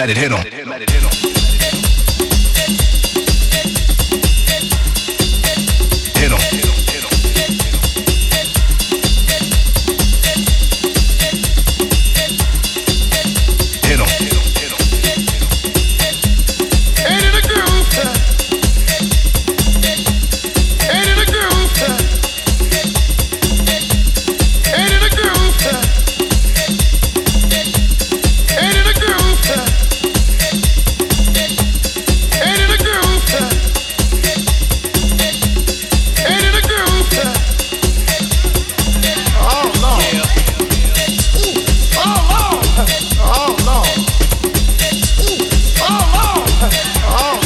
let it hit them. oh.